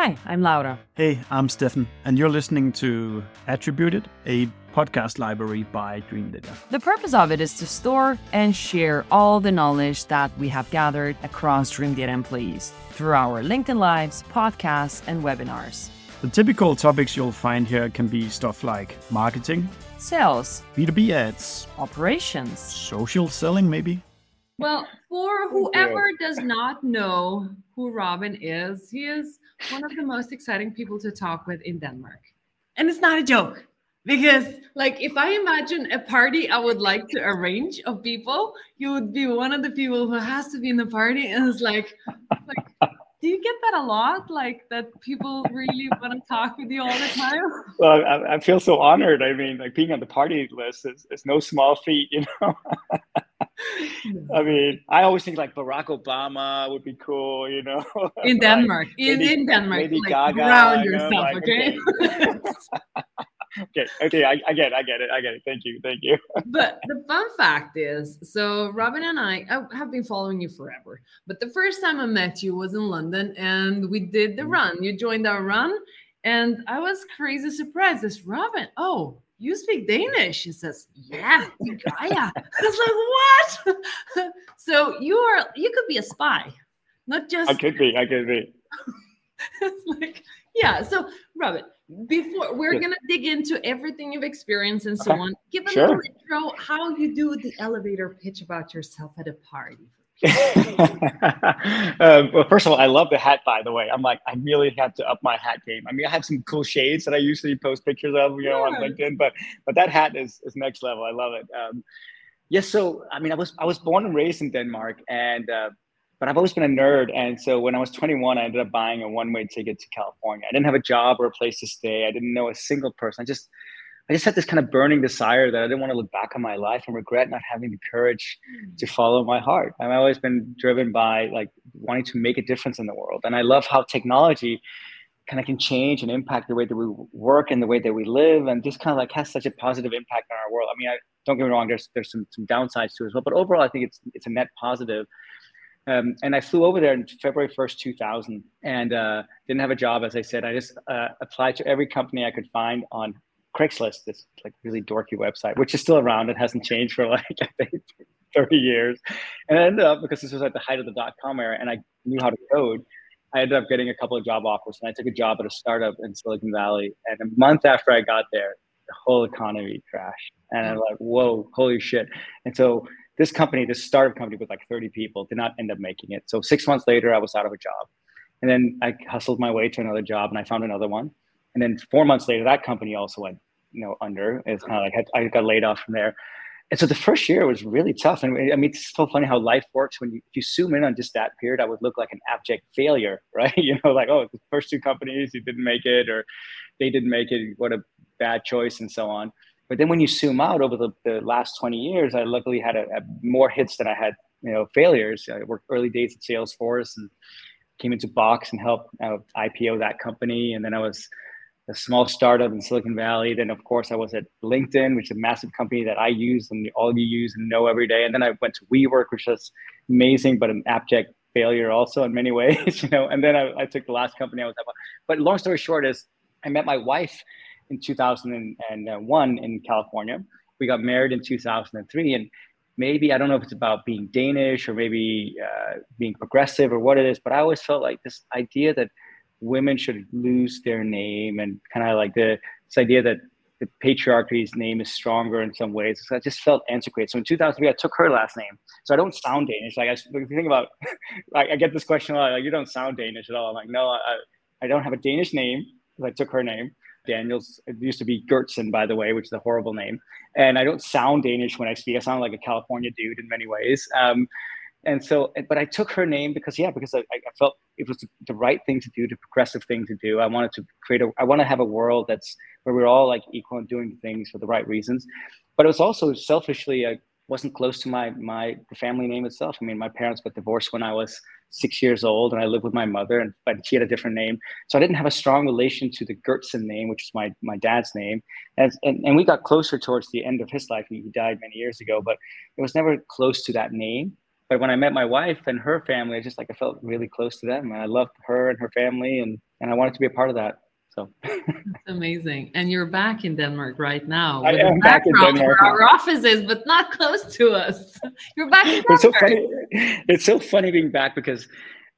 Hi, I'm Laura. Hey, I'm Steffen, and you're listening to Attributed, a podcast library by Dreamdata. The purpose of it is to store and share all the knowledge that we have gathered across Dreamdata employees through our LinkedIn Lives, podcasts, and webinars. The typical topics you'll find here can be stuff like marketing, sales, B2B ads, operations, social selling, maybe. Well, for whoever does not know who Robin is, he is one of the most exciting people to talk with in Denmark. And it's not a joke because like if I imagine a party I would like to arrange of people, you would be one of the people who has to be in the party and it's like, like do you get that a lot? Like that people really want to talk with you all the time? Well I, I, feel so honored. I mean like being on the party list is, is no small feat you know I mean, I always think like Barack Obama would be cool, you know. In Denmark, in, in Denmark, Lady like Gaga, ground yourself, like, okay? okay, okay, I, I, get it, I get it, I get it. Thank you, thank you. but the fun fact is, so Robin and I, I have been following you forever. But the first time I met you was in London, and we did the mm-hmm. run. You joined our run, and I was crazy surprised. As Robin, oh, you speak Danish. She says, yeah, Gaia. I was like, what? so you are, you could be a spy, not just. I could be, I could be. it's like, yeah. So Robin, before we're gonna dig into everything you've experienced and so okay. on, give a sure. little intro how you do the elevator pitch about yourself at a party um, well, first of all, I love the hat. By the way, I'm like, I really have to up my hat game. I mean, I have some cool shades that I usually post pictures of, you know, yeah. on LinkedIn, but but that hat is is next level. I love it. Um, yes, yeah, so I mean, I was I was born and raised in Denmark, and uh, but I've always been a nerd. And so when I was 21, I ended up buying a one way ticket to California. I didn't have a job or a place to stay. I didn't know a single person. I just I just had this kind of burning desire that I didn't want to look back on my life and regret not having the courage to mm. follow my heart. I've always been driven by like wanting to make a difference in the world. And I love how technology kind of can change and impact the way that we work and the way that we live and just kind of like has such a positive impact on our world. I mean, I don't get me wrong, there's there's some some downsides to it as well, but overall I think it's it's a net positive. Um, and I flew over there in February 1st, 2000, and uh, didn't have a job, as I said. I just uh, applied to every company I could find on Craigslist, this like really dorky website, which is still around. It hasn't changed for like I think 30 years. And I ended up because this was at the height of the dot com era, and I knew how to code. I ended up getting a couple of job offers, and I took a job at a startup in Silicon Valley. And a month after I got there, the whole economy crashed, and I'm like, "Whoa, holy shit!" And so this company, this startup company with like 30 people, did not end up making it. So six months later, I was out of a job, and then I hustled my way to another job, and I found another one. And then four months later, that company also went you know under. It's kind of like I, got laid off from there. And so the first year was really tough. And I mean, it's so funny how life works. When you, if you zoom in on just that period, I would look like an abject failure, right? You know, like, oh, the first two companies, you didn't make it, or they didn't make it. What a bad choice, and so on. But then when you zoom out over the, the last 20 years, I luckily had a, a more hits than I had, you know, failures. I worked early days at Salesforce and came into Box and helped uh, IPO that company. And then I was a small startup in Silicon Valley. Then, of course, I was at LinkedIn, which is a massive company that I use and all you use and know every day. And then I went to WeWork, which was amazing, but an abject failure also in many ways, you know. And then I, I took the last company I was at. But long story short is I met my wife in 2001 in California. We got married in 2003. And maybe, I don't know if it's about being Danish or maybe uh, being progressive or what it is, but I always felt like this idea that – women should lose their name and kind of like the this idea that the patriarchy's name is stronger in some ways. So I just felt antiquated. So in 2003, I took her last name. So I don't sound Danish. Like I, if you think about, like I get this question a lot, like you don't sound Danish at all. I'm like, no, I, I don't have a Danish name I took her name. Daniels. It used to be Gertsen, by the way, which is a horrible name. And I don't sound Danish when I speak. I sound like a California dude in many ways. Um, and so eh, but i took her name because yeah because I, I, felt it was the right thing to do the progressive thing to do. I wanted to create a i want to have a world that's where we're all like equal and doing things for the right reasons. But it was also selfishly i wasn't close to my my the family name itself. I mean my parents got divorced when i was six years old and i lived with my mother and but she had a different name. So i didn't have a strong relation to the gertson name which is my my dad's name. And, and, and we got closer towards the end of his life. He died many years ago but it was never close to that name but when I met my wife and her family, I just like I felt really close to them, and I loved her and her family, and and I wanted to be a part of that. So amazing. And you're back in Denmark right now. I am back in Denmark. Our office is, but not close to us. You're back in Denmark. It's so funny. It's so funny being back because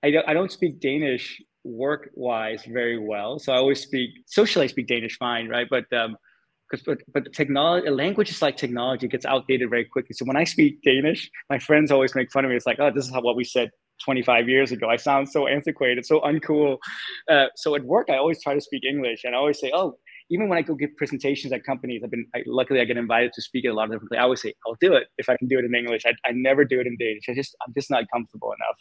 I don't I don't speak Danish work wise very well. So I always speak socially I speak Danish fine, right? But um because but, but technology language is like technology it gets outdated very quickly so when i speak danish my friends always make fun of me it's like oh this is how what we said 25 years ago i sound so antiquated so uncool uh, so at work i always try to speak english and i always say oh even when I go give presentations at companies, I've been I, luckily I get invited to speak at a lot of different places. I always say I'll do it if I can do it in English. I, I never do it in Danish. I just I'm just not comfortable enough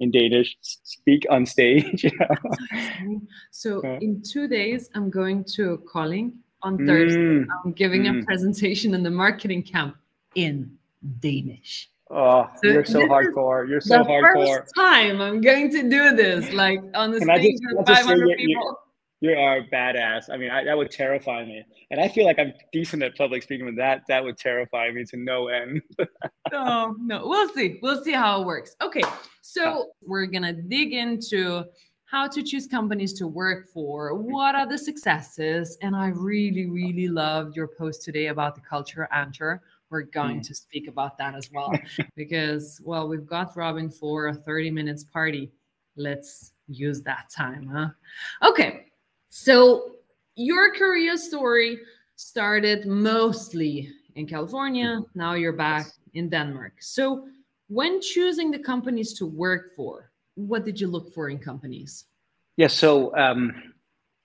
in Danish. Speak on stage. You know? So in two days, I'm going to Kolding on Thursday. Mm. I'm giving mm. a presentation in the marketing camp in Danish. Oh, so you're so hardcore. You're so the hardcore. First time I'm going to do this, like on the stage with 500 people you are badass. I mean, I, that would terrify me. And I feel like I'm decent at public speaking, but that that would terrify me to no end. no, no, we'll see. We'll see how it works. Okay, so we're gonna dig into how to choose companies to work for. What are the successes? And I really, really loved your post today about the culture anchor. We're going mm. to speak about that as well because, well, we've got Robin for a 30 minutes party. Let's use that time, huh? Okay, so your career story started mostly in California. Now you're back in Denmark. So when choosing the companies to work for, what did you look for in companies? Yeah, so um,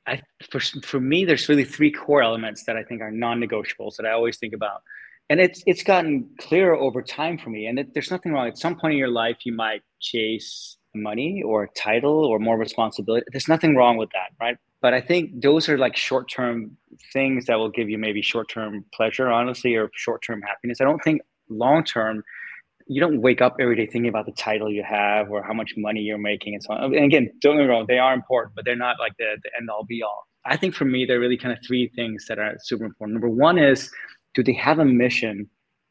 I, for, for me, there's really three core elements that I think are non-negotiables that I always think about. And it's it's gotten clearer over time for me. And it, there's nothing wrong. At some point in your life, you might chase money or title or more responsibility. There's nothing wrong with that, right? but I think those are like short term things that will give you maybe short term pleasure, honestly, or short term happiness. I don't think long term, you don't wake up every day thinking about the title you have or how much money you're making and so on. And again, don't get me wrong, they are important, but they're not like the, the end all be all. I think for me, there are really kind of three things that are super important. Number one is, do they have a mission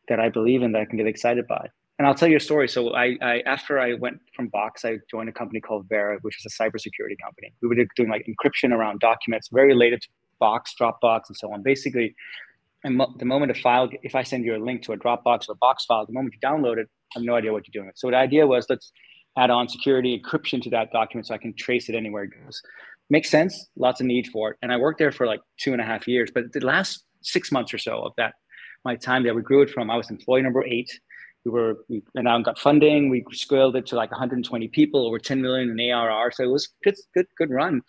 that I believe in that I can get excited by? and I'll tell you a story. So I, I, after I went from Box, I joined a company called Vera, which is a cybersecurity company. We were doing like encryption around documents, very related to Box, Dropbox, and so on. Basically, and the moment a file, if I send you a link to a Dropbox or a Box file, the moment you download it, I have no idea what you're doing. With. So the idea was let's add on security encryption to that document so I can trace it anywhere it goes. Makes sense. Lots of need for it. And I worked there for like two and a half years. But the last six months or so of that, my time there, we grew it from I was employee number eight we were we went out and got funding. We scaled it to like 120 people, over 10 million in ARR. So it was good, good, good run.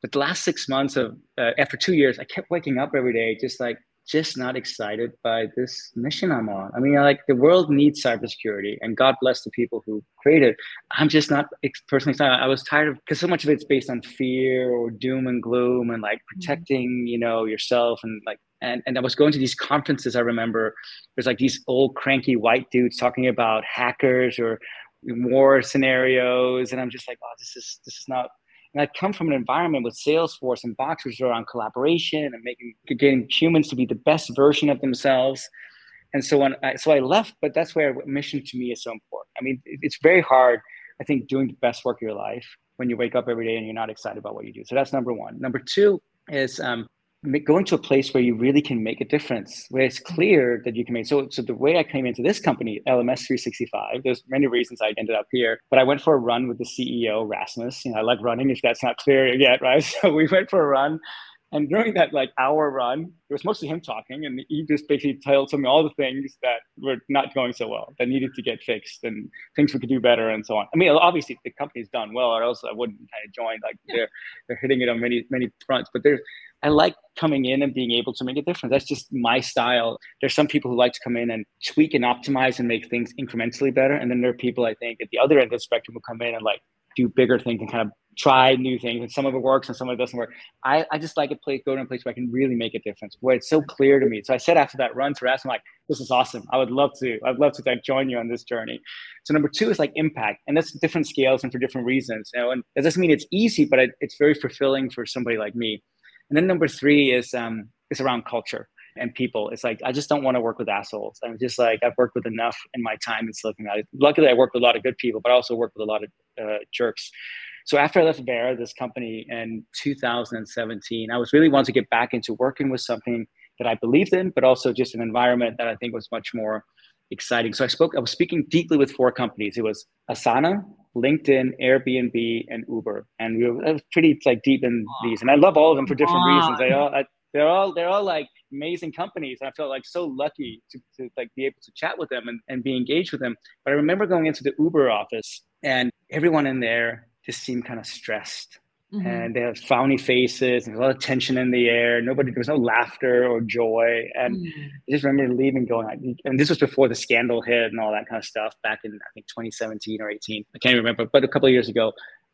But the last six months of uh, after two years, I kept waking up every day just like just not excited by this mission I'm on. I mean, like the world needs cybersecurity, and God bless the people who created. I'm just not personally excited. I was tired of because so much of it's based on fear or doom and gloom, and like mm-hmm. protecting, you know, yourself and like and, and I was going to these conferences. I remember there's like these old cranky white dudes talking about hackers or war scenarios, and I'm just like, oh, this is this is not. And I come from an environment with Salesforce and Boxers around collaboration and making getting humans to be the best version of themselves. And so when I, so I left, but that's where mission to me is so important. I mean, it's very hard. I think doing the best work of your life when you wake up every day and you're not excited about what you do. So that's number one. Number two is um, going to a place where you really can make a difference, where it's mm-hmm. clear that you can make. So, so the way I came into this company, LMS 365, there's many reasons I ended up here, but I went for a run with the CEO, Rasmus. You know, I like running if that's not clear yet, right? So we went for a run and during that like hour run, it was mostly him talking, and he just basically told me all the things that were not going so well, that needed to get fixed, and things we could do better, and so on. I mean, obviously the company's done well, or else I wouldn't kind of join. Like yeah. they're they're hitting it on many many fronts, but there's I like coming in and being able to make a difference. That's just my style. There's some people who like to come in and tweak and optimize and make things incrementally better, and then there are people I think at the other end of the spectrum who come in and like do bigger things and kind of try new things and some of it works and some of it doesn't work. I, I just like a place, go to a place where I can really make a difference, where it's so clear to me. So I said after that run to Ras, I'm like, this is awesome. I would love to, I'd love to like, join you on this journey. So number two is like impact. And that's different scales and for different reasons. You know, and that doesn't mean it's easy, but it, it's very fulfilling for somebody like me. And then number three is um, is around culture. and people. It's like I just don't want to work with assholes. I'm just like I've worked with enough in my time in Silicon Valley. Luckily, I work with a lot of good people, but I also work with a lot of uh, jerks. So after I left Vera, this company in 2017, I was really wanting to get back into working with something that I believed in, but also just an environment that I think was much more exciting. So I spoke, I was speaking deeply with four companies. It was Asana, LinkedIn, Airbnb, and Uber, and we were pretty like deep in these. And I love all of them for different reasons. They all, I, they're all, they're all like amazing companies. And I felt like so lucky to, to like be able to chat with them and, and be engaged with them. But I remember going into the Uber office, and everyone in there just seemed kind of stressed Mm-hmm. And they have frowny faces and a lot of tension in the air. Nobody, there was no laughter or joy. And mm-hmm. I just remember leaving, going, and this was before the scandal hit and all that kind of stuff back in, I think, 2017 or 18. I can't remember, but a couple of years ago.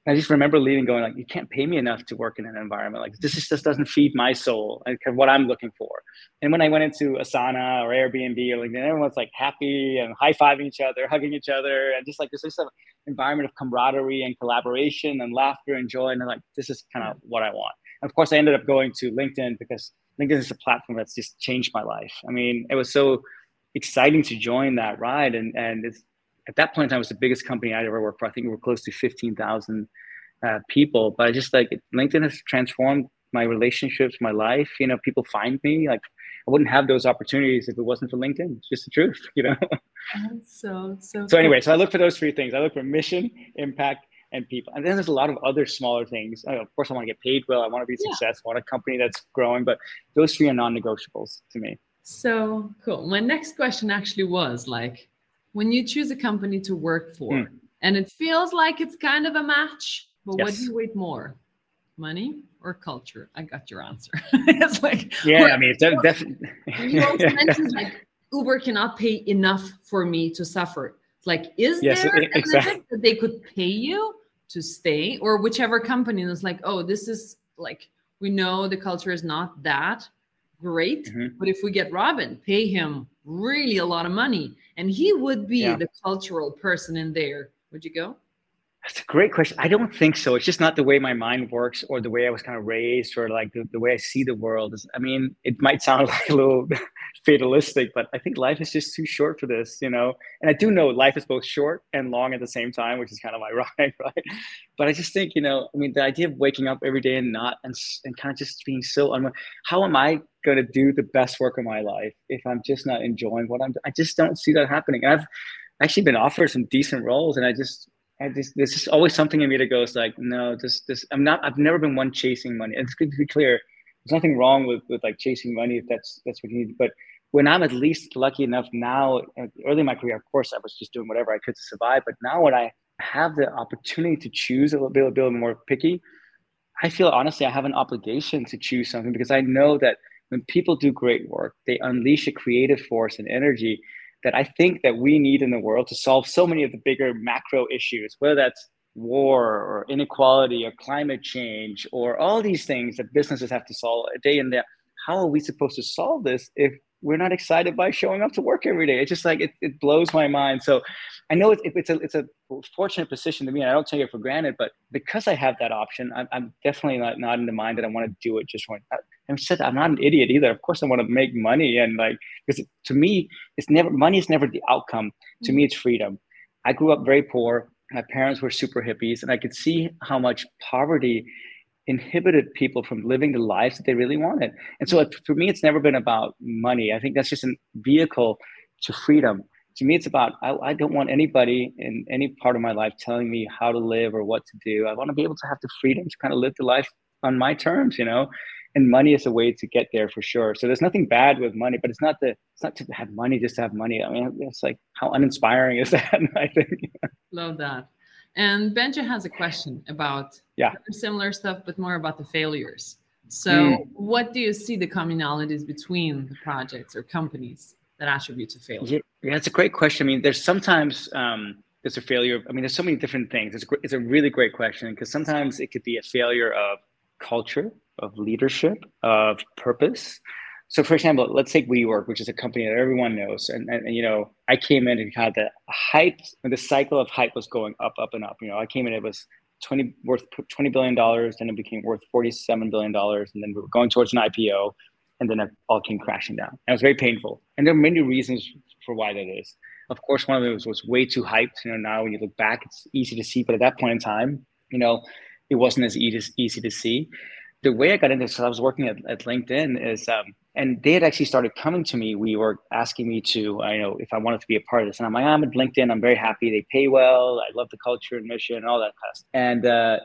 I just remember leaving, going like, "You can't pay me enough to work in an environment like this. Just doesn't feed my soul and what I'm looking for." And when I went into Asana or Airbnb or LinkedIn, everyone's like happy and high fiving each other, hugging each other, and just like this is an environment of camaraderie and collaboration and laughter and joy. And I'm like, this is kind of what I want. And of course, I ended up going to LinkedIn because LinkedIn is a platform that's just changed my life. I mean, it was so exciting to join that ride, and and it's at that point in time, it was the biggest company I'd ever worked for. I think we were close to 15,000 uh, people. But I just like LinkedIn has transformed my relationships, my life. You know, people find me. Like I wouldn't have those opportunities if it wasn't for LinkedIn. It's just the truth, you know. so so. So anyway, so I look for those three things. I look for mission, impact, and people. And then there's a lot of other smaller things. of course, I want to get paid well. I want to be yeah. successful. I want a company that's growing. But those three are non-negotiables to me. So cool. My next question actually was like, when you choose a company to work for mm. and it feels like it's kind of a match, but yes. what do you weight more? Money or culture? I got your answer. it's like yeah, I mean, it's definitely. you also mentioned like Uber cannot pay enough for me to suffer. Like, is yes, there a exactly. that they could pay you to stay, or whichever company is like, oh, this is like we know the culture is not that great, mm-hmm. but if we get Robin, pay him really a lot of money, and he would be yeah. the cultural person in there. Would you go? A great question. I don't think so. It's just not the way my mind works or the way I was kind of raised or like the, the way I see the world. I mean, it might sound like a little fatalistic, but I think life is just too short for this, you know? And I do know life is both short and long at the same time, which is kind of ironic, right? But I just think, you know, I mean, the idea of waking up every day and not, and, and kind of just being so, un- how am I going to do the best work of my life if I'm just not enjoying what I'm, I just don't see that happening. I've actually been offered some decent roles and I just, I just there's just always something in me that goes like, no, this this I'm not I've never been one chasing money. And it's good to be clear, there's nothing wrong with with like chasing money if that's that's what you need. But when I'm at least lucky enough now, early in my career, of course, I was just doing whatever I could to survive. But now when I have the opportunity to choose a little bit, a bit more picky, I feel honestly I have an obligation to choose something because I know that when people do great work, they unleash a creative force and energy that I think that we need in the world to solve so many of the bigger macro issues, whether that's war or inequality or climate change or all these things that businesses have to solve day in day. How are we supposed to solve this if we're not excited by showing up to work every day? It's just like it, it blows my mind. So I know it's, it's a it's a fortunate position to me, and I don't take it for granted. But because I have that option, I'm, I'm definitely not, not in the mind that I want to do it just for I said I'm not an idiot either. Of course, I want to make money and like because to me, it's never money is never the outcome. To me, it's freedom. I grew up very poor. My parents were super hippies, and I could see how much poverty inhibited people from living the lives that they really wanted. And so, for me, it's never been about money. I think that's just a vehicle to freedom. To me, it's about I, I don't want anybody in any part of my life telling me how to live or what to do. I want to be able to have the freedom to kind of live the life on my terms, you know and money is a way to get there for sure. So there's nothing bad with money, but it's not the it's not to have money just to have money. I mean, it's like how uninspiring is that? I think. Love that. And Benja has a question about yeah similar stuff, but more about the failures. So, mm. what do you see the commonalities between the projects or companies that attribute to failure? Yeah, it's a great question. I mean, there's sometimes um, there's a failure. I mean, there's so many different things. It's a, it's a really great question because sometimes it could be a failure of culture of leadership, of purpose. So, for example, let's take WeWork, which is a company that everyone knows, and, and, you know, I came in and had the hype, the cycle of hype was going up, up, and up. You know, I came in, it was twenty worth twenty billion dollars, then it became worth forty-seven billion dollars, and then we were going towards an IPO. and then it all came crashing down. And it was very painful. And there are many reasons for why that is. Of course, one of was, was way too hyped. You know, now when you look back, it's easy to see, but at that point in time, you know, it wasn't as easy, easy to see. The way I got into this, so I was working at, at LinkedIn, is um, and they had actually started coming to me. We were asking me to, I know, if I wanted to be a part of this, and I'm like, I'm at LinkedIn. I'm very happy. They pay well. I love the culture and mission and all that kind of stuff. And uh,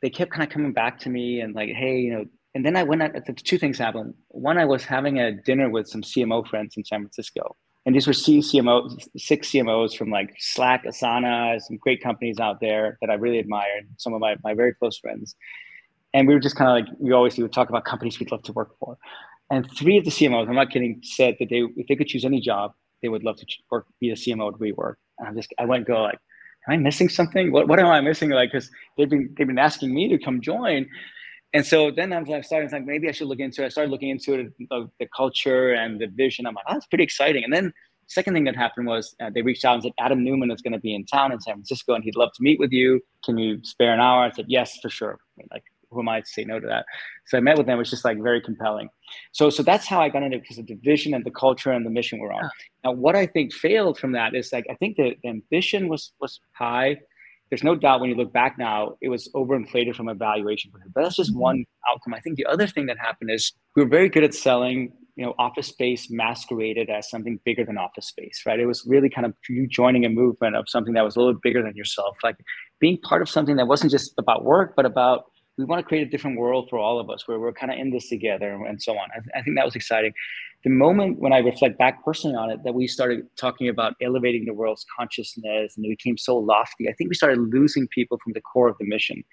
they kept kind of coming back to me and like, hey, you know. And then I went. Out, two things happened. One, I was having a dinner with some CMO friends in San Francisco, and these were CMOs, six CMOs from like Slack, Asana, some great companies out there that I really admired. Some of my, my very close friends. And we were just kind of like, we always we would talk about companies we'd love to work for. And three of the CMOs, I'm not kidding, said that they, if they could choose any job, they would love to work, be a CMO at WeWork. And I'm just, I went go like, am I missing something? What, what am I missing? Like, cause they've been, they've been asking me to come join. And so then I was like, starting like, maybe I should look into it. I started looking into it, the, the culture and the vision. I'm like, oh, that's pretty exciting. And then second thing that happened was uh, they reached out and said, Adam Neumann is going to be in town in San Francisco and he'd love to meet with you. Can you spare an hour? I said, yes, for sure. Like, who am I to say no to that? So I met with them. It was just like very compelling. So, so that's how I got into it because of the vision and the culture and the mission we're on. Now, what I think failed from that is like, I think the, the ambition was, was high there's no doubt when you look back now, it was overinflated from a valuation point. But that's just mm-hmm. one outcome. I think the other thing that happened is we were very good at selling, you know, office space masqueraded as something bigger than office space, right? It was really kind of you joining a movement of something that was a little bigger than yourself, like being part of something that wasn't just about work, but about we want to create a different world for all of us where we're kind of in this together and so on. I, th- I think that was exciting the moment when I reflect back personally on it, that we started talking about elevating the world's consciousness and it became so lofty, I think we started losing people from the core of the mission.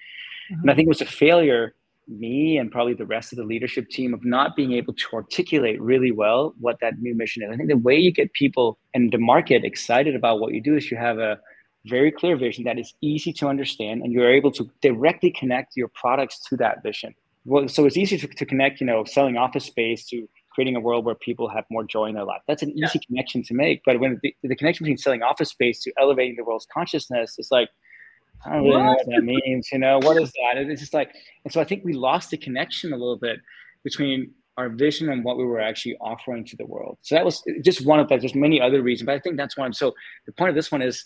Mm-hmm. And I think it was a failure, me and probably the rest of the leadership team, of not being able to articulate really well what that new mission is. I think the way you get people and the market excited about what you do is you have a very clear vision that is easy to understand and you're able to directly connect your products to that vision. Well, so it's easy to, to connect, you know, selling office space to creating a world where people have more joy in their life. That's an easy yeah. connection to make. But when the, the, connection between selling office space to elevating the world's consciousness is like, I don't really what? know what that means. You know, what is that? and It's just like, and so I think we lost the connection a little bit between our vision and what we were actually offering to the world. So that was just one of that. There's many other reasons, but I think that's one. So the point of this one is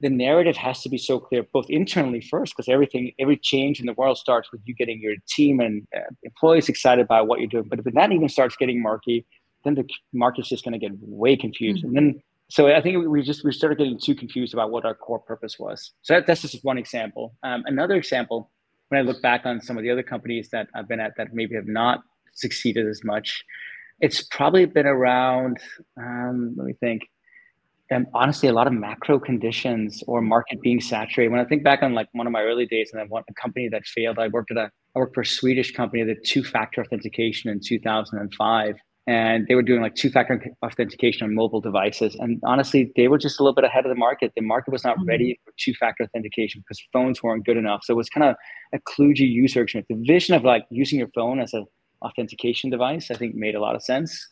the narrative has to be so clear, both internally first, because everything, every change in the world starts with you getting your team and uh, employees excited by what you're doing. But if that even starts getting murky, then the market's just going to get way confused. Mm-hmm. And then, so I think we just we started getting too confused about what our core purpose was. So that, that's just one example. Um, another example, when I look back on some of the other companies that I've been at that maybe have not succeeded as much, it's probably been around. Um, let me think and honestly a lot of macro conditions or market being saturated. When i think back on like one of my early days and i want a company that failed i worked at a i worked for a swedish company that two factor authentication in 2005 and they were doing like two factor authentication on mobile devices. And honestly they were just a little bit ahead of the market. The market was not mm-hmm. ready for two factor authentication because phones weren't good enough. So it was kind of a kludgy user experience. The vision of like using your phone as an authentication device i think made a lot of sense.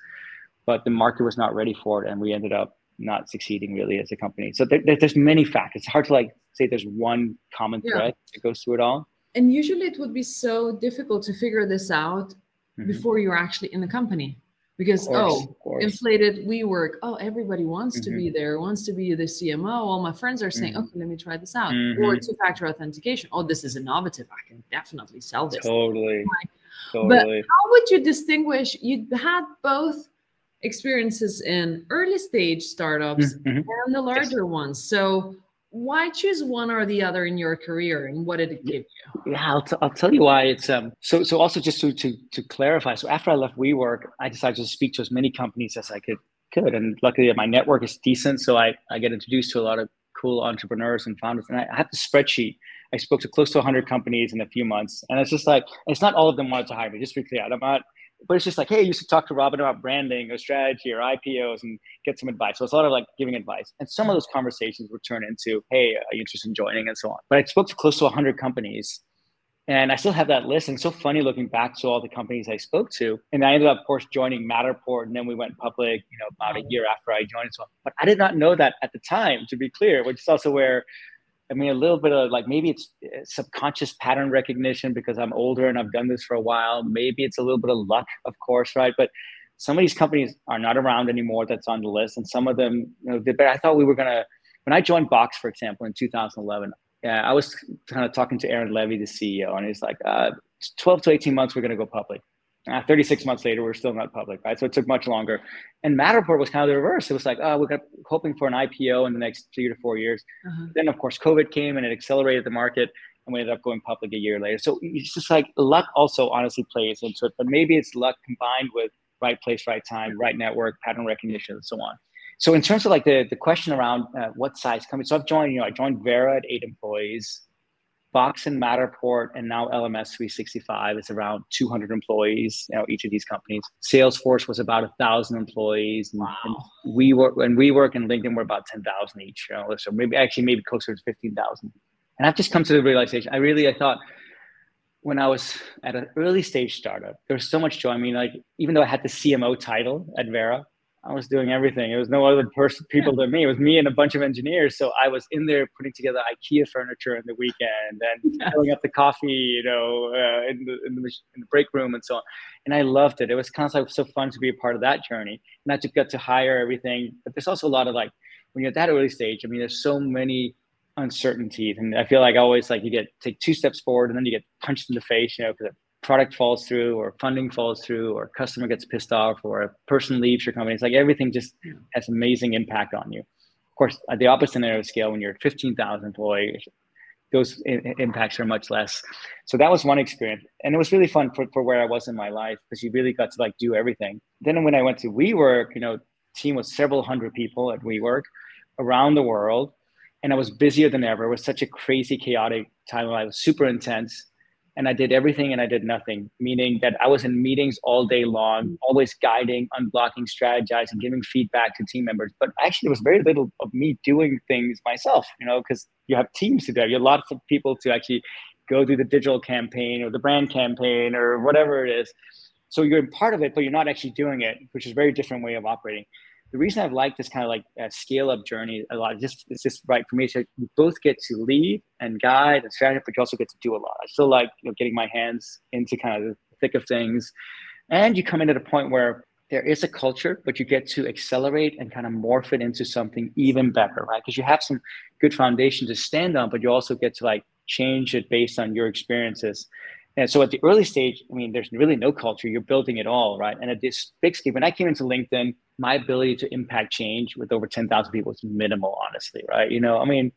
But the market was not ready for it and we ended up not succeeding really as a company. So there, there's many factors. It's hard to like say there's one common thread yeah. that goes through it all. And usually it would be so difficult to figure this out mm-hmm. before you're actually in the company. Because course, oh, inflated WeWork. Oh, everybody wants mm-hmm. to be mm-hmm. there, wants to be the CMO. All my friends are saying, mm-hmm. okay, let me try this out. Mm-hmm. Or two-factor authentication. Oh, this is innovative. I can definitely sell this. Totally. Totally. But how would you distinguish? You had both experiences in early stage startups mm-hmm. and the larger yes. ones. So why choose one or the other in your career and what did it give you yeah i'll, t- I'll tell you why it's um so so also just to, to to clarify so after i left WeWork i decided to speak to as many companies as i could could and luckily my network is decent so i i get introduced to a lot of cool entrepreneurs and founders and i, I have the spreadsheet i spoke to close to 100 companies in a few months and it's just like it's not all of them wanted to hire me just to be clear i'm not but it's just like, hey, you should talk to Robin about branding or strategy or IPOs and get some advice. So it's a lot of like giving advice. And some of those conversations would turn into, hey, are you interested in joining and so on. But I spoke to close to 100 companies and I still have that list. And it's so funny looking back to all the companies I spoke to. And I ended up, of course, joining Matterport. And then we went public, you know, about a year after I joined. So, but I did not know that at the time, to be clear, which is also where I mean, a little bit of like maybe it's subconscious pattern recognition because I'm older and I've done this for a while. Maybe it's a little bit of luck, of course, right? But some of these companies are not around anymore that's on the list. And some of them, you know, but I thought we were to, when I joined Box, for example, in 2011, yeah, I was kind of talking to Aaron Levie, the CEO, and he's like, uh, 12 to 18 months, we're to go public. Uh, 36 months later, we're still not public, right? So it took much longer. And Matterport was kind of the reverse. It was like, oh, we're hoping for an IPO in the next three to four years. Uh-huh. Then, of course, COVID came and it accelerated the market, and we ended up going public a year later. So it's just like luck also honestly plays into it, but maybe it's luck combined with right place, right time, right network, pattern recognition, and so on. So in terms of like the, the question around uh, what size company, so I've joined, you know, I joined Vera at eight employees. Box and Matterport and now LMS 365 is around 200 employees. You know, each of these companies. Salesforce was about a thousand employees. And, wow. and WeWork and WeWork in LinkedIn, we're about 10,000 each. You know, so maybe actually maybe closer to 15,000. And I've just come to the realization. I really I thought when I was at an early stage startup, there was so much joy. I mean, like even though I had the CMO title at Vera, I was doing everything. It was no other person, people yeah. than me. It was me and a bunch of engineers. So I was in there putting together IKEA furniture in the weekend and filling up the coffee, you know, uh, in, the, in, the in the break room and so on. And I loved it. It was kind of like so fun to be a part of that journey. And I just got to hire everything. But there's also a lot of like when you're at that early stage. I mean, there's so many uncertainties, and I feel like always like you get take two steps forward and then you get punched in the face, you know, because product falls through or funding falls through or customer gets pissed off or a person leaves your company. It's like everything just has amazing impact on you. Of course, at the opposite end of the scale, when you're 15,000 employees, those impacts are much less. So that was one experience. And it was really fun for, for where I was in my life because you really got to like do everything. Then when I went to WeWork, you know, team was several hundred people at WeWork around the world. And I was busier than ever. It was such a crazy, chaotic time. I was super intense and I did everything and I did nothing, meaning that I was in meetings all day long, always guiding, unblocking, strategizing, giving feedback to team members. But actually, there was very little of me doing things myself, you know, because you have teams to do. You have lots of people to actually go do the digital campaign or the brand campaign or whatever it is. So you're part of it, but you're not actually doing it, which is a very different way of operating the reason I've liked this kind of like uh, scale up journey a lot, just it's just right for me. So you both get to lead and guide and strategy, but you also get to do a lot. I still like you know getting my hands into kind of the thick of things, and you come in at a point where there is a culture, but you get to accelerate and kind of morph it into something even better, right? Because you have some good foundation to stand on, but you also get to like change it based on your experiences. And so at the early stage, I mean, there's really no culture. You're building it all, right? And at this big scale, when I came into LinkedIn, my ability to impact change with over 10,000 people is minimal, honestly, right? You know, I mean,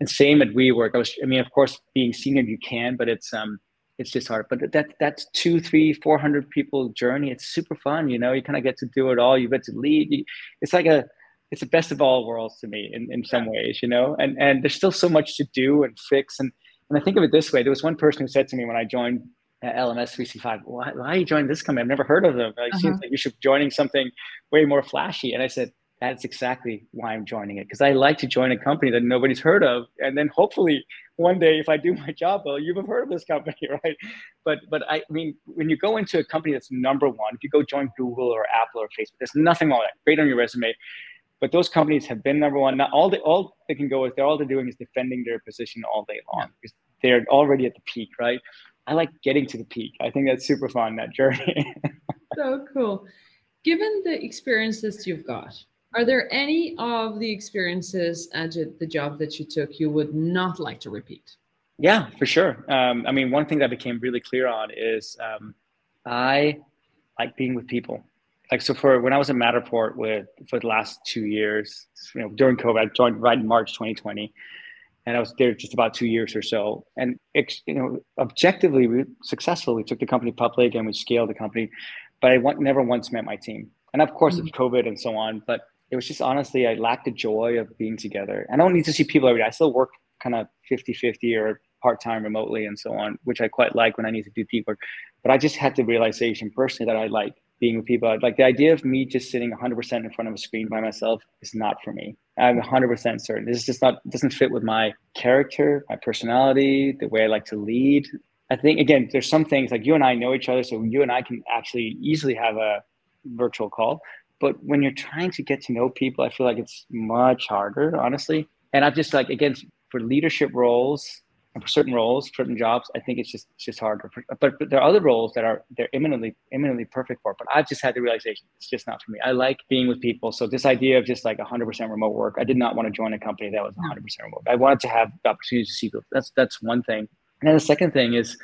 and same at WeWork. I was, I mean, of course, being senior, you can, but it's, um, it's just hard. But that that's two, three, four hundred people journey. It's super fun. You know, you kind of get to do it all. You get to lead. You, it's like a, it's the best of all worlds to me in, in some ways, you know, and, and there's still so much to do and fix. And, and I think of it this way. There was one person who said to me when I joined LMS 365, why, why are you joining this company? I've never heard of them. It uh-huh. seems like you should be joining something way more flashy. And I said, that's exactly why I'm joining it. Because I like to join a company that nobody's heard of. And then hopefully one day, if I do my job well, you have heard of this company, right? But but I mean, when you go into a company that's number one, if you go join Google or Apple or Facebook, there's nothing wrong with that. Great on your resume. But those companies have been number one. Now all they all they can go is they're all they're doing is defending their position all day long because they're already at the peak, right? I like getting to the peak. I think that's super fun, that journey. so cool. Given the experiences you've got, are there any of the experiences at the job that you took you would not like to repeat? Yeah, for sure. Um, I mean, one thing that became really clear on is um, I like being with people. Like so, for when I was at Matterport with for the last two years, you know, during COVID, I joined right in March 2020 and I was there just about two years or so. And you know, objectively, we successfully took the company public and we scaled the company, but I never once met my team. And of course, mm-hmm. it's COVID and so on. But it was just honestly, I lacked the joy of being together. I don't need to see people every day. I still work kind of 50 50 or part time remotely and so on, which I quite like when I need to do deep work. But I just had the realization personally that I like being with people. Like the idea of me just sitting 100% in front of a screen by myself is not for me. I'm 100% certain. This is just not doesn't fit with my character, my personality, the way I like to lead. I think again, there's some things like you and I know each other, so you and I can actually easily have a virtual call. But when you're trying to get to know people, I feel like it's much harder, honestly. And I've just like again, for leadership roles and for certain roles, certain jobs, I think it's just it's just harder. But, but there are other roles that are they're imminently imminently perfect for. But I've just had the realization it's just not for me. I like being with people. So this idea of just like 100% remote work, I did not want to join a company that was 100% remote. I wanted to have the opportunity to see people. That's that's one thing. And then the second thing is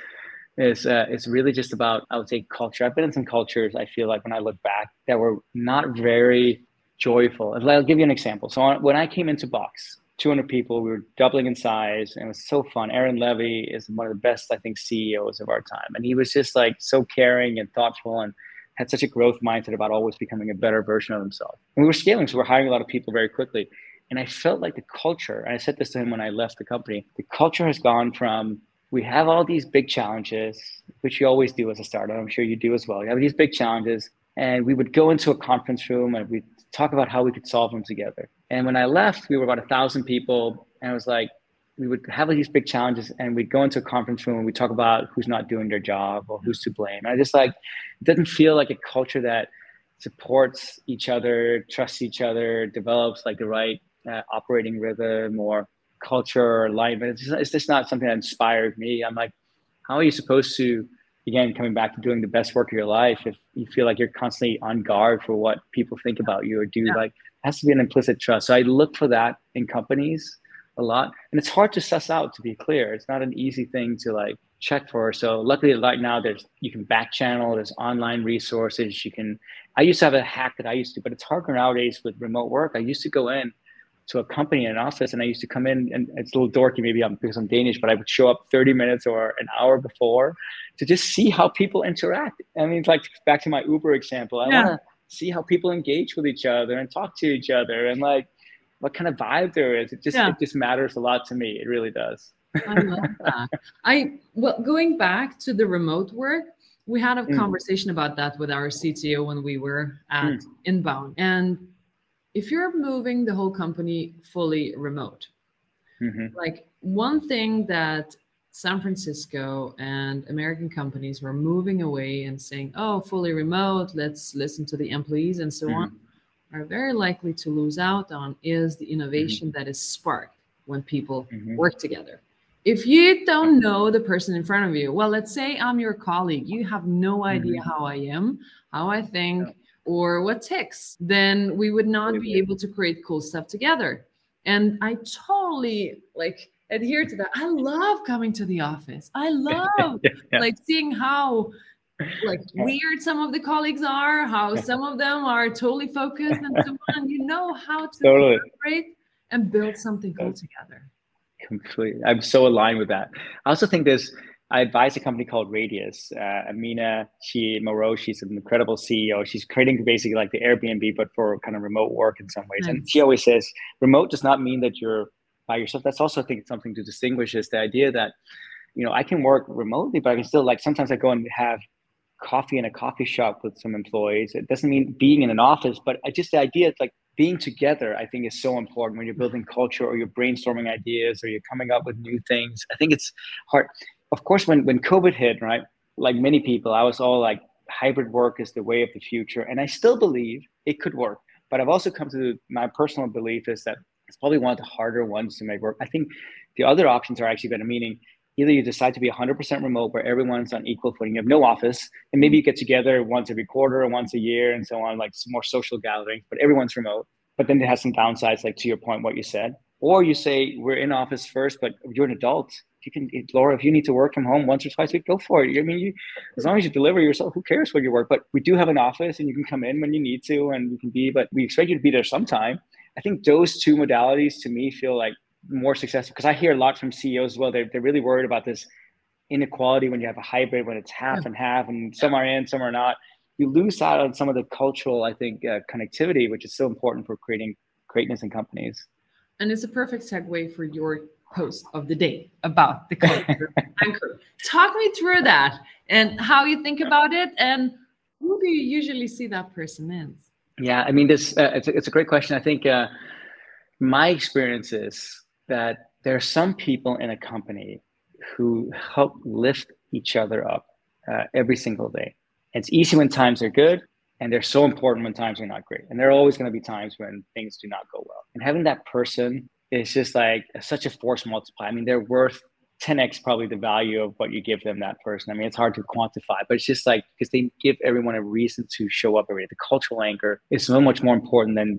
is uh, it's really just about I would say culture. I've been in some cultures. I feel like when I look back that were not very joyful. I'll give you an example. So when I came into Box, 200 people. We were doubling in size, and it was so fun. Aaron Levie is one of the best, I think, CEOs of our time, and he was just like so caring and thoughtful, and had such a growth mindset about always becoming a better version of himself. And we were scaling, so we're hiring a lot of people very quickly. And I felt like the culture, and I said this to him when I left the company, the culture has gone from we have all these big challenges, which you always do as a startup. I'm sure you do as well. You have these big challenges, and we would go into a conference room and we'd talk about how we could solve them together. And when I left, we were about a thousand people, and I was like, we would have these big challenges, and we'd go into a conference room and we talk about who's not doing their job or who's to blame. And I just like it doesn't feel like a culture that supports each other, trusts each other, develops like the right uh, operating rhythm or culture or alignment. It's just, it's just not something that inspired me. I'm like, how are you supposed to? again coming back to doing the best work of your life if you feel like you're constantly on guard for what people think about you or do yeah. like has to be an implicit trust. So i look for that in companies a lot. And it's hard to suss out to be clear. It's not an easy thing to like check for. So luckily right now there's you can back channel there's online resources you can i used to have a hack that i used to but it's harder nowadays with remote work. I used to go in to a company in an office and I used to come in and it's a little dorky maybe I'm because I'm Danish but I would show up 30 minutes or an hour before to just see how people interact. I mean like back to my Uber example. I yeah. want to see how people engage with each other and talk to each other and like what kind of vibe there is it just yeah. it just matters a lot to me it really does I love that I well going back to the remote work we had a mm. conversation about that with our CTO when we were at mm. Inbound and if you're moving the whole company fully remote, mm-hmm. like one thing that San Francisco and American companies were moving away and saying, oh, fully remote, let's listen to the employees and so mm-hmm. on, are very likely to lose out on is the innovation mm-hmm. that is sparked when people mm-hmm. work together. If you don't know the person in front of you, well, let's say I'm your colleague, you have no idea mm-hmm. how I am, how I think, yeah or what ticks, then we would not be able to create cool stuff together. And I totally like adhere to that. I love coming to the office. I love yeah. like seeing how like weird some of the colleagues are, how some of them are totally focused and so on. You know how to totally. collaborate and build something cool together. Completely. I'm so aligned with that. I also think there's I advise a company called Radius. Uh, Amina, she Moreau, she's an incredible CEO. She's creating basically like the Airbnb, but for kind of remote work in some ways. Nice. And she always says, remote does not mean that you're by yourself. That's also I think something to distinguish is the idea that, you know, I can work remotely, but I can still like sometimes I go and have coffee in a coffee shop with some employees. It doesn't mean being in an office, but I just the idea like being together, I think is so important when you're building culture or you're brainstorming ideas or you're coming up with new things. I think it's hard of course, when when COVID hit, right, like many people, I was all like, hybrid work is the way of the future, and I still believe it could work. But I've also come to my personal belief is that it's probably one of the harder ones to make work. I think the other options are actually better, meaning either you decide to be 100% remote where everyone's on equal footing, you have no office, and maybe you get together once every quarter or once a year and so on, like some more social gatherings, but everyone's remote. But then it has some downsides, like to your point, what you said. Or you say, we're in office first, but you're an adult you can laura if you need to work from home once or twice a week go for it i mean you as long as you deliver yourself who cares where you work but we do have an office and you can come in when you need to and you can be but we expect you to be there sometime i think those two modalities to me feel like more successful because i hear a lot from ceos as well they're, they're really worried about this inequality when you have a hybrid when it's half yeah. and half and some are in some are not you lose out on some of the cultural i think uh, connectivity which is so important for creating greatness in companies and it's a perfect segue for your post of the day about the culture anchor. Talk me through that and how you think about it and who do you usually see that person as? Yeah, I mean, this uh, it's, a, it's a great question. I think uh, my experience is that there are some people in a company who help lift each other up uh, every single day. It's easy when times are good, and they're so important when times are not great. And there are always going to be times when things do not go well. And having that person is just like such a force multiplier. I mean, they're worth 10x probably the value of what you give them that person. I mean, it's hard to quantify, but it's just like because they give everyone a reason to show up every day. The cultural anchor is so much more important than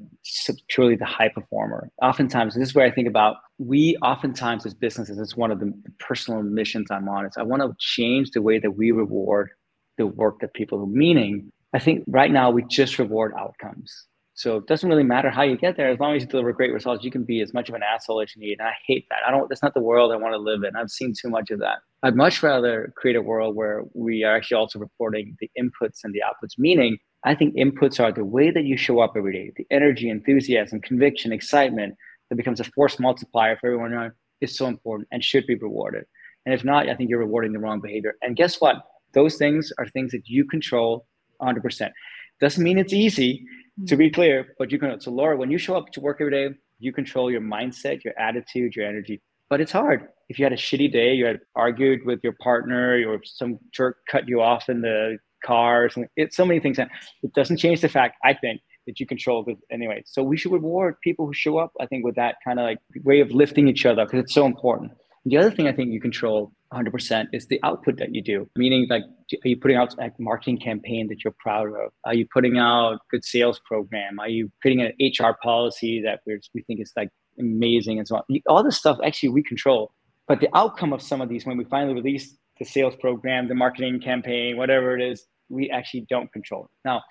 purely the high performer. Oftentimes, this is where I think about we oftentimes as businesses, it's one of the personal missions I'm on. Is I want to change the way that we reward the work that people do. Meaning, I think right now we just reward outcomes. So it doesn't really matter how you get there. As long as you deliver great results, you can be as much of an asshole as you need. And I hate that. I don't, that's not the world I want to live in. I've seen too much of that. I'd much rather create a world where we are actually also reporting the inputs and the outputs, meaning I think inputs are the way that you show up every day, the energy, enthusiasm, conviction, excitement that becomes a force multiplier for everyone around is so important and should be rewarded. And if not, I think you're rewarding the wrong behavior. And guess what? Those things are things that you control 100%. Doesn't mean it's easy Hmm. to be clear, but you can. So Laura, when you show up to work every day, you control your mindset, your attitude, your energy. But it's hard. If you had a shitty day, you had argued with your partner, or some jerk cut you off in the car, or something. It's so many things. It doesn't change the fact, I think, that you control it anyway. So we should reward people who show up. I think with that kind of like way of lifting each other because it's so important. The other thing I think you control 100% is the output that you do. Meaning, like, are you putting out a marketing campaign that you're proud of? Are you putting out good sales program? Are you putting an HR policy that we we think is like amazing and so on? All this stuff actually we control. But the outcome of some of these, when we finally release the sales program, the marketing campaign, whatever it is, we actually don't control. Now,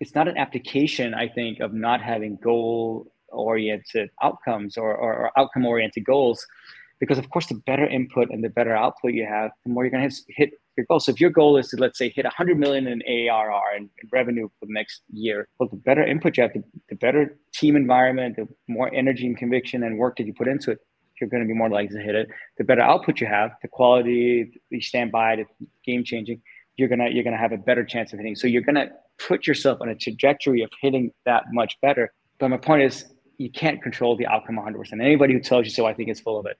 it's not an application, I think, of not having goal oriented outcomes or, or, or outcome oriented goals because of course the better input and the better output you have the more you're going to hit your goal. So if your goal is to let's say hit 100 million in ARR and revenue for the next year well the better input you have the, the better team environment the more energy and conviction and work that you put into it you're going to be more likely to hit it. The better output you have the quality you stand by the game changing you're going to you're going to have a better chance of hitting. So you're going to put yourself on a trajectory of hitting that much better. But my point is you can't control the outcome 100% anybody who tells you so i think is full of it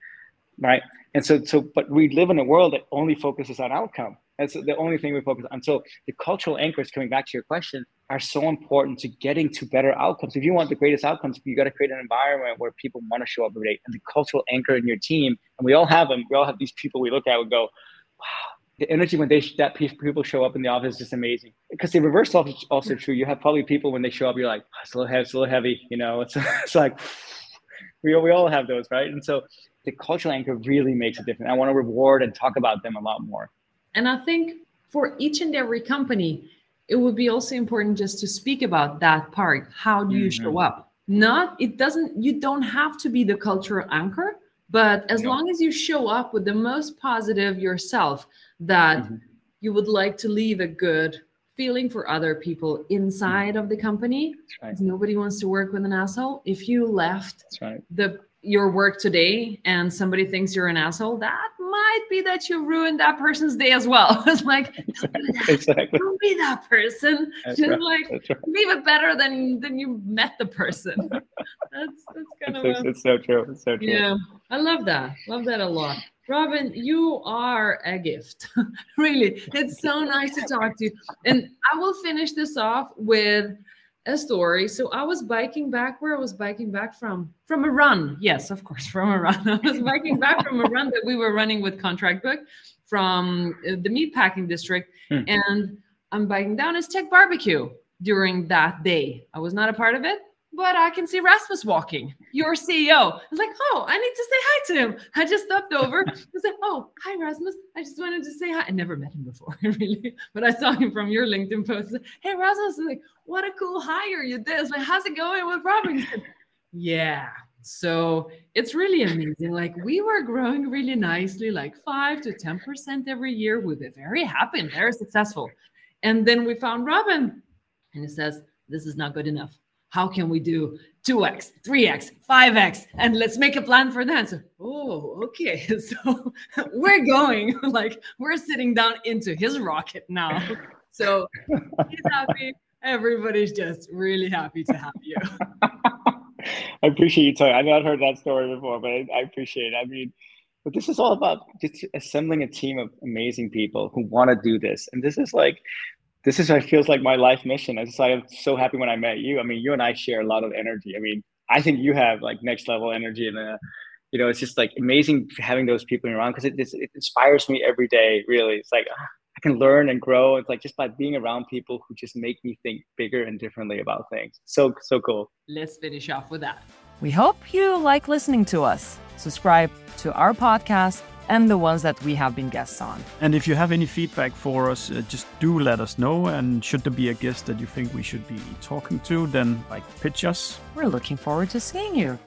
right? And so, so, but we live in a world that only focuses on outcome. That's the only thing we focus on. So the cultural anchors, coming back to your question, are so important to getting to better outcomes. If you want the greatest outcomes, you got to create an environment where people want to show up every day. And the cultural anchor in your team, and we all have them. We all have these people we look at and go, wow, the energy when they that people show up in the office is amazing. Because the reverse is also true. You have probably people when they show up, you're like, oh, it's a little heavy, it's a little heavy. You know, it's it's like we we all have those, right? And so the cultural anchor really makes a difference. I want to reward and talk about them a lot more. And I think for each and every company, it would be also important just to speak about that part. How do you mm-hmm. show up? Not, it doesn't, you don't have to be the cultural anchor, but as no. long as you show up with the most positive yourself, that mm-hmm. you would like to leave a good feeling for other people inside of the company. Right. Nobody wants to work with an asshole. If you left right. the your work today and somebody thinks you're an asshole, that might be that you ruined that person's day as well. it's like don't, exactly. don't be that person. That's Just right. like right. leave it better than than you met the person. that's that's kind it's, of a, it's so true. It's so true. Yeah, I love that. Love that a lot. Robin, you are a gift. really, it's so nice to talk to you. And I will finish this off with a story. So I was biking back where I was biking back from from a run. Yes, of course, from a run. I was biking back from a run that we were running with Contractbook from uh, the meatpacking district, hmm. and I'm biking down as Tech Barbecue during that day. I was not a part of it, but I can see Rasmus walking, your CEO. I was like, oh, I need to say hi to him. I just stopped over. I said, oh, hi, Rasmus. I just wanted to say hi. I never met him before, really, but I saw him from your LinkedIn post. Said, hey, Rasmus, like, what a cool hire you did. Like, how's it going with Robin? Said, yeah. So it's really amazing. Like we were growing really nicely, like five to 10% every year. We were very happy and very successful. And then we found Robin and he says, this is not good enough how can we do 2x 3x 5x and let's make a plan for that. So oh okay. So we're going like we're sitting down into his rocket now. So he's happy. Everybody's just really happy to have you. I appreciate you telling i've not heard that story before but I, I appreciate it. I mean but this is all about just assembling a team of amazing people who want to do this. And this is like this is what feels like my life mission. I just I'm so happy when I met you. I mean, you and I share a lot of energy. I mean, I think you have like next level energy and uh, you know it's just like amazing having those people around because it, it inspires me every day. Really, it's like ah, I can learn and grow. It's like just by being around people who just make me think bigger and differently about things. So so cool. Let's finish off with that. We hope you like listening to us. Subscribe to our podcast and the ones that we have been guests on. And if you have any feedback for us, uh, just do let us know. And should there be a guest that you think we should be talking to, then like pitch us. We're looking forward to seeing you.